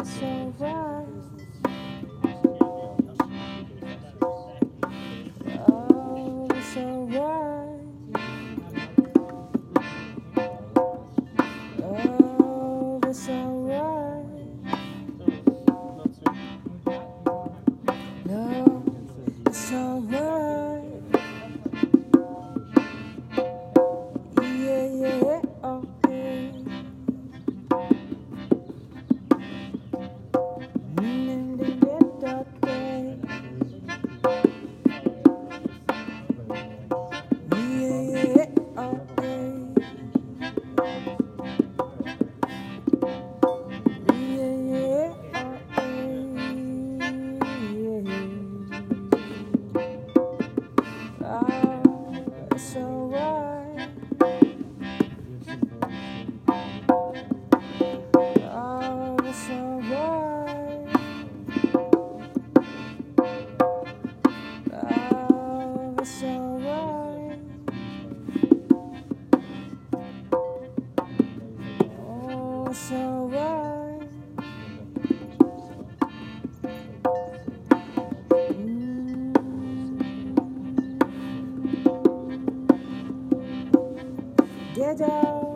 it's alright. Oh, it's alright. Oh, it's alright. No, it's alright. it's alright. Get out.